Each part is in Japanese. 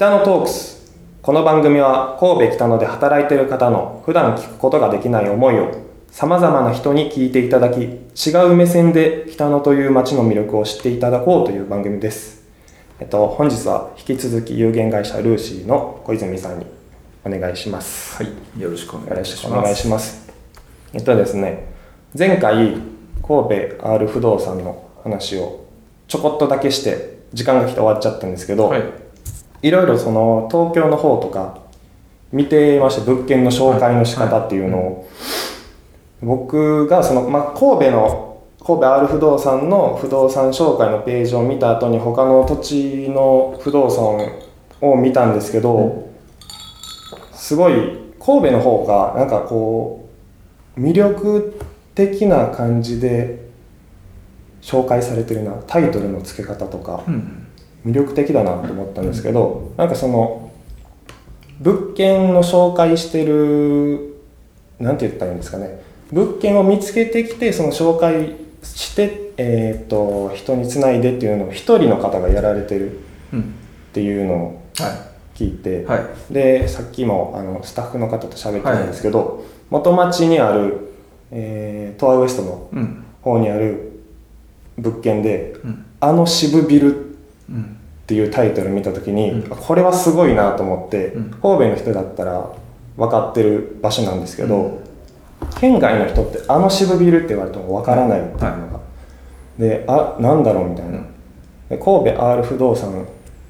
北野トークスこの番組は神戸北野で働いている方の普段聞くことができない思いをさまざまな人に聞いていただき違う目線で北野という街の魅力を知っていただこうという番組です、えっと、本日は引き続き有限会社ルーシーの小泉さんにお願いしますはい、よろしくおよ願いします。願いします。えっとですね、前回、神戸 R 不動産の話をちょこっとだけして、時間が来て終わっちゃったんですけど、はいい、ろいろその東京の方とか見てまして、物件の紹介の仕方っていうのを、僕がその、まあ、神戸の、神戸 R 不動産の不動産紹介のページを見た後に他の土地の不動産を見たんですけど、すごい神戸の方がなんかこう魅力的な感じで紹介されてるなタイトルの付け方とか。うん、魅力的だなと思ったんですけどなんかその物件の紹介してるなんて言ったらいいんですかね。物件を見つけてきてその紹介して、えー、と人につないでっていうのを一人の方がやられてるうん、っていうのをは聞いて、い、はい、でさっきもあのスタッフの方と喋ってたんですけど、元町にある、えー、トアウエストのうん、方にある物件でうん、「あの渋ビル」っうん、ていうタイトル見た時に、うん。これはすごいなと思って、うん。神戸の人だったら分かってる場所なんですけど、うん。県外の人って「あの渋ビル」って言われても分からないっていうのが、であなんだろうみたいな、で神戸 R 不動産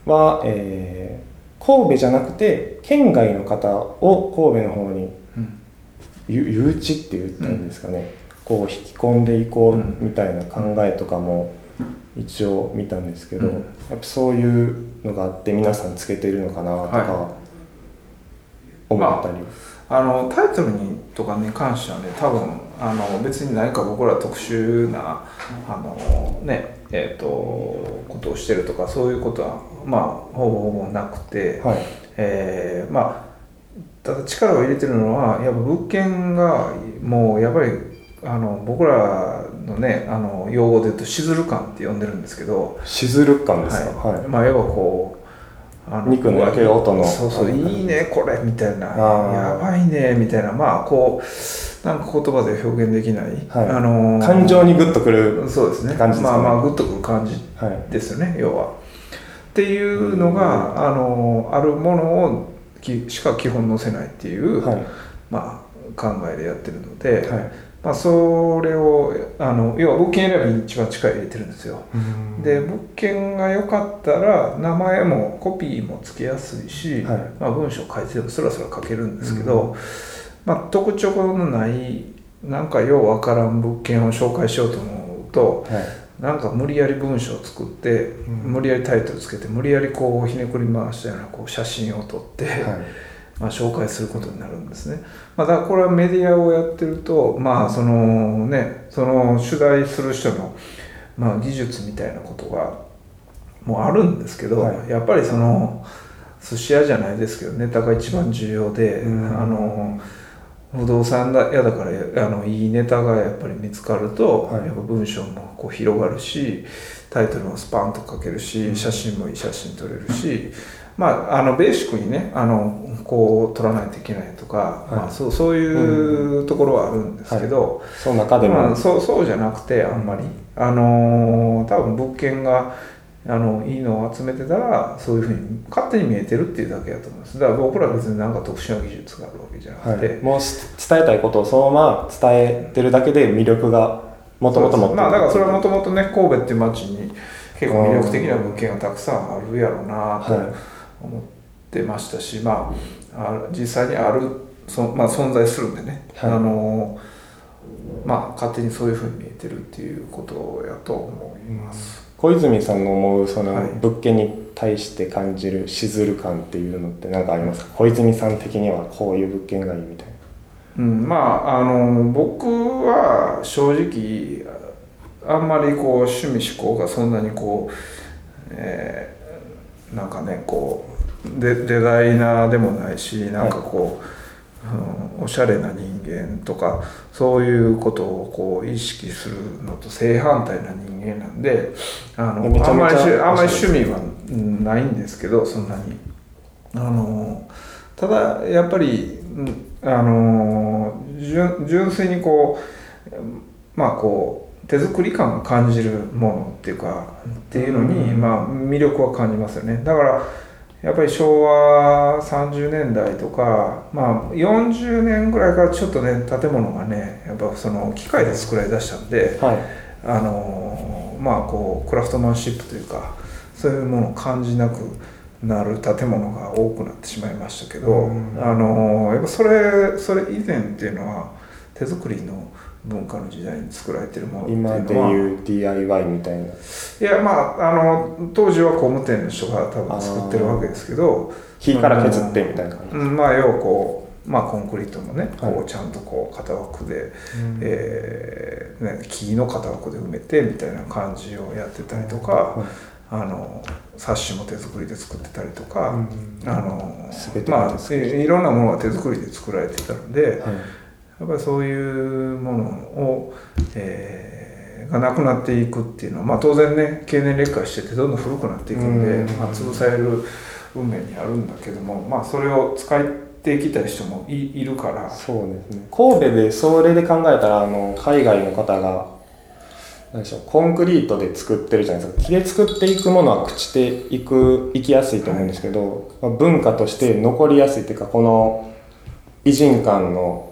は、えー神戸じゃなくて県外の方を神戸の方に誘致って言ったんですかね、こう引き込んでいこううんみたいな考えとかも一応見たんですけど、うん。やっぱそういうのがあって皆さんつけてるのかなとかは思ったり、あのタイトルにとかに関してはね、多分あの別に何か僕ら特殊なあのねえっ、とことをしてるとかそういうことはまあほぼほぼなくて、はい。えーまあただ力を入れてるのはやっぱ物件がもうやっぱりあの僕らのねあの用語で言うとしずる感って呼んでるんですけど、しずる感ですか、はい。まあ要はこうあ肉の焼ける音の。そうそういいねこれみたいな。やばいねみたいな。まあこうなんか言葉で表現できない、はい。あのー感情にグッとくる、そうですね。感じですか？ねまあまあグッとくる感じはいですよね要は。っていうのが、あのあるものをきしか基本載せないっていう、はい。まあ、考えでやってるので、はいまあ、それをあの要は物件選びに一番力入れてるんですよ。うん。で物件が良かったら名前もコピーもつけやすいし、はい。まあ、文章書いててもそらそら書けるんですけど、まあ、特徴のないなんかようわからん物件を紹介しようと思うとはい。なんか無理やり文章を作って、ん。無理やりタイトルつけて無理やりこうひねくり回したようなこう写真を撮って、はいまあ、紹介することになるんですね。まあ、だからこれはメディアをやってるとまあそのねその取材する人の、まあ、技術みたいなことがもうあるんですけど、はい。やっぱりその寿司屋じゃないですけどネタが一番重要で、うん。あの不動産屋だからあのいいネタがやっぱり見つかると、はい。やっぱ文章もこう広がるしタイトルもスパンと書けるし、うん。写真もいい写真撮れるし、まあ、あのベーシックにねあのこう撮らないといけないとか、はい。まあ、そうそういうところはあるんですけど、その中でも、まあ、そうそうじゃなくてあんまり、あのー多分物件があのいいのを集めてたらそういうふうに勝手に見えてるっていうだけだと思います。だから僕らは別になんか特殊な技術があるわけじゃなくて、はい、もうし伝えたいことをそのまま伝えてるだけで魅力がもともと持ってる。まあだからそれはもともとね神戸っていう街に結構魅力的な物件がたくさんあるやろうなとはい思ってましたし、まああ実際にあるそ、まあ、存在するんでね、はい。あのまあ勝手にそういうふうに見えてるっていうことやと思います。小泉さんの思うそのはい。物件に対して感じるしずる感っていうのって何かありますか？小泉さん的にはこういう物件がいいみたいな。うん、まああの僕は正直あんまりこう趣味思考がそんなにこう、えーなんかねこうデデザイナーでもないしなんかこう、うん、おしゃれな人間とかそういうことをこう意識するのと正反対な人間なんであのあんまりしあんまり趣味はないんですけどそんなに。あのただやっぱりあの純純粋にこうまあこう手作り感が感じるものっていうかっていうのに、まあ、魅力は感じますよね。だからやっぱり昭和30年代とか、まあ、40年ぐらいからちょっとね建物がねやっぱその機械で作られだしたんで、はい。あのまあこうクラフトマンシップというかそういうものを感じなくなる建物が多くなってしまいましたけど、うん。あのやっぱそれそれ以前っていうのは手作りの文化の時代に作られてるものっていうのは。今でいう DIY みたいな。いやまああの当時は工務店の人が多分作ってるわけですけど。木から削ってみたいな感じ。うんまあ要はこう、まあ、コンクリートもね、はい。こうちゃんとこう型枠で、えーね、木の型枠で埋めてみたいな感じをやってたりとか、はい。あのサッシも手作りで作ってたりとか、うんあのまあいろんなものが手作りで作られてたので、はいやっぱりそういうものを、えーがなくなっていくっていうのは、まあ、当然ね経年劣化しててどんどん古くなっていくんで、うん。まあ、潰される運命にあるんだけども、まあ、それを使っていきたい人もいいるから。そうですね。神戸でそれで考えたらあの海外の方が何でしょうコンクリートで作ってるじゃないですか。木で作っていくものは朽ちていくいきやすいと思うんですけど、まあ文化として残りやすいっていうかこの偉人館の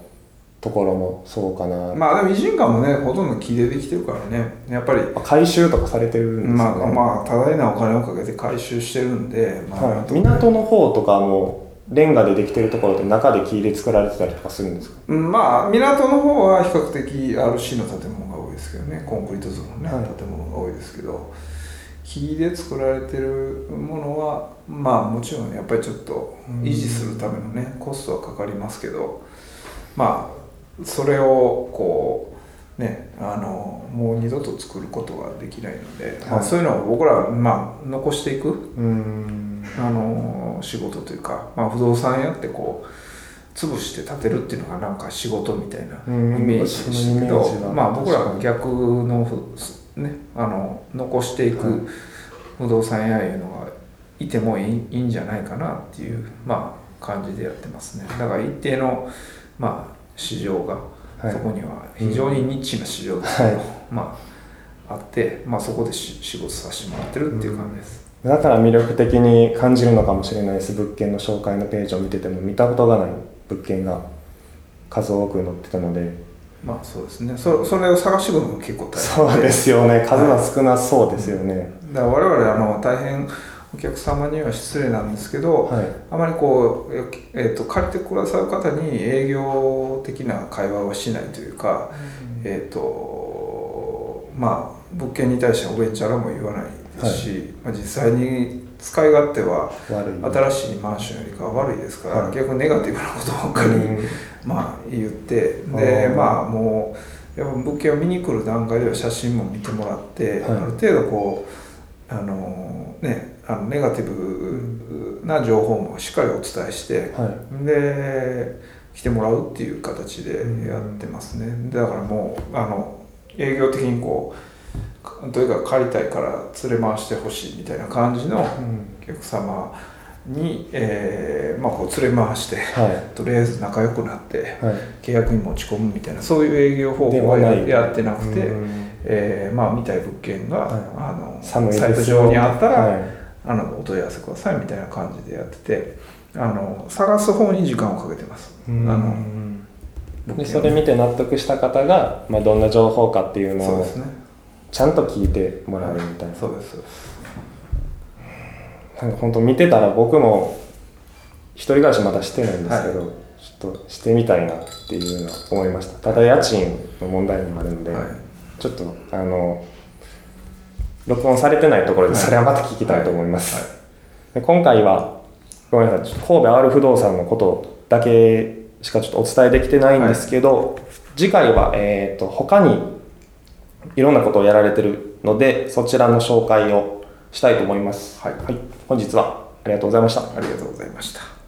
ところもそうかな、まあでも偉人館もねほとんど木でできてるからね。やっぱり回収とかされてるんですよね、まあまあ多大なお金をかけて回収してるんで、まあ。はい、港の方とかもレンガでできてるところって中で木で作られてたりとかするんですか？うんまあ港の方は比較的 RC の建物が多いですけどね。コンクリート造のね、はい。建物が多いですけど。木で作られてるものはまあもちろんやっぱりちょっと維持するためのねコストはかかりますけど。まあそれをこうねあのもう二度と作ることができないので、まあ、はい。そういうのを僕らはまあ残していくうん。あの仕事というか、まあ、不動産やってこう潰して建てるっていうのがなんか仕事みたいなイうんメージでしたけどまあ僕らは逆のふねあの残していく不動産屋いうのがいてもいいいいんじゃないかなっていうまあ感じでやってますね。だから一定のまあ市場がはい。そこには非常にニッチな市場ですけど、はい。まああって、まあ、そこでし仕事させてもらってるっていう感じです。だから魅力的に感じるのかもしれないです。物件の紹介のページを見てても見たことがない物件が数多く載ってたので。まあそうですね。そそれを探してくるのも結構大変そうですよね。数は少なそうですよね。だから我々あの大変お客様には失礼なんですけど、はい。あまりこう、ええー、と借りてくださる方に営業的な会話をしないというか、えっ、とまあ物件に対してはおべんちゃらも言わないですし、まあ、実際に使い勝手は新しいマンションよりかは悪いですから、はい。逆にネガティブなことばっかり、うん。まあ言ってあでーまあもうやっぱ物件を見に来る段階では写真も見てもらって、はい。ある程度こうあのねあのネガティブな情報もしっかりお伝えして、はい。で来てもらうっていう形でやってますね、だからもうあの営業的にこうとにかく借りたいから連れ回してほしいみたいな感じのうん。お客様に、えーまあ、こう連れ回してはい。とりあえず仲良くなってはい。契約に持ち込むみたいなそういう営業方で法はやってなくて、うん。えーまあ、見たい物件が、はい。あのサイト上にあったら、はいあのお問い合わせくださいみたいな感じでやっててあの探す方に時間をかけてます。あのでそれ見て納得した方が、まあ、どんな情報かっていうのをちゃんと聞いてもらうみたいな。そうですなんか本当見てたら僕も一人暮らしまだしてないんですけど、はちょっとしてみたいなっていうのは思いました。ただ家賃の問題もあるんで、はい。ちょっとあの録音されてないところでそれはまた聞きたいと思います、はい。で今回はごめんなさいちょっと神戸 R 不動産のことだけしかちょっとお伝えできてないんですけど、次回は、えー、と他にいろんなことをやられてるのでそちらの紹介をしたいと思います、はい。本日はありがとうございました。ありがとうございました。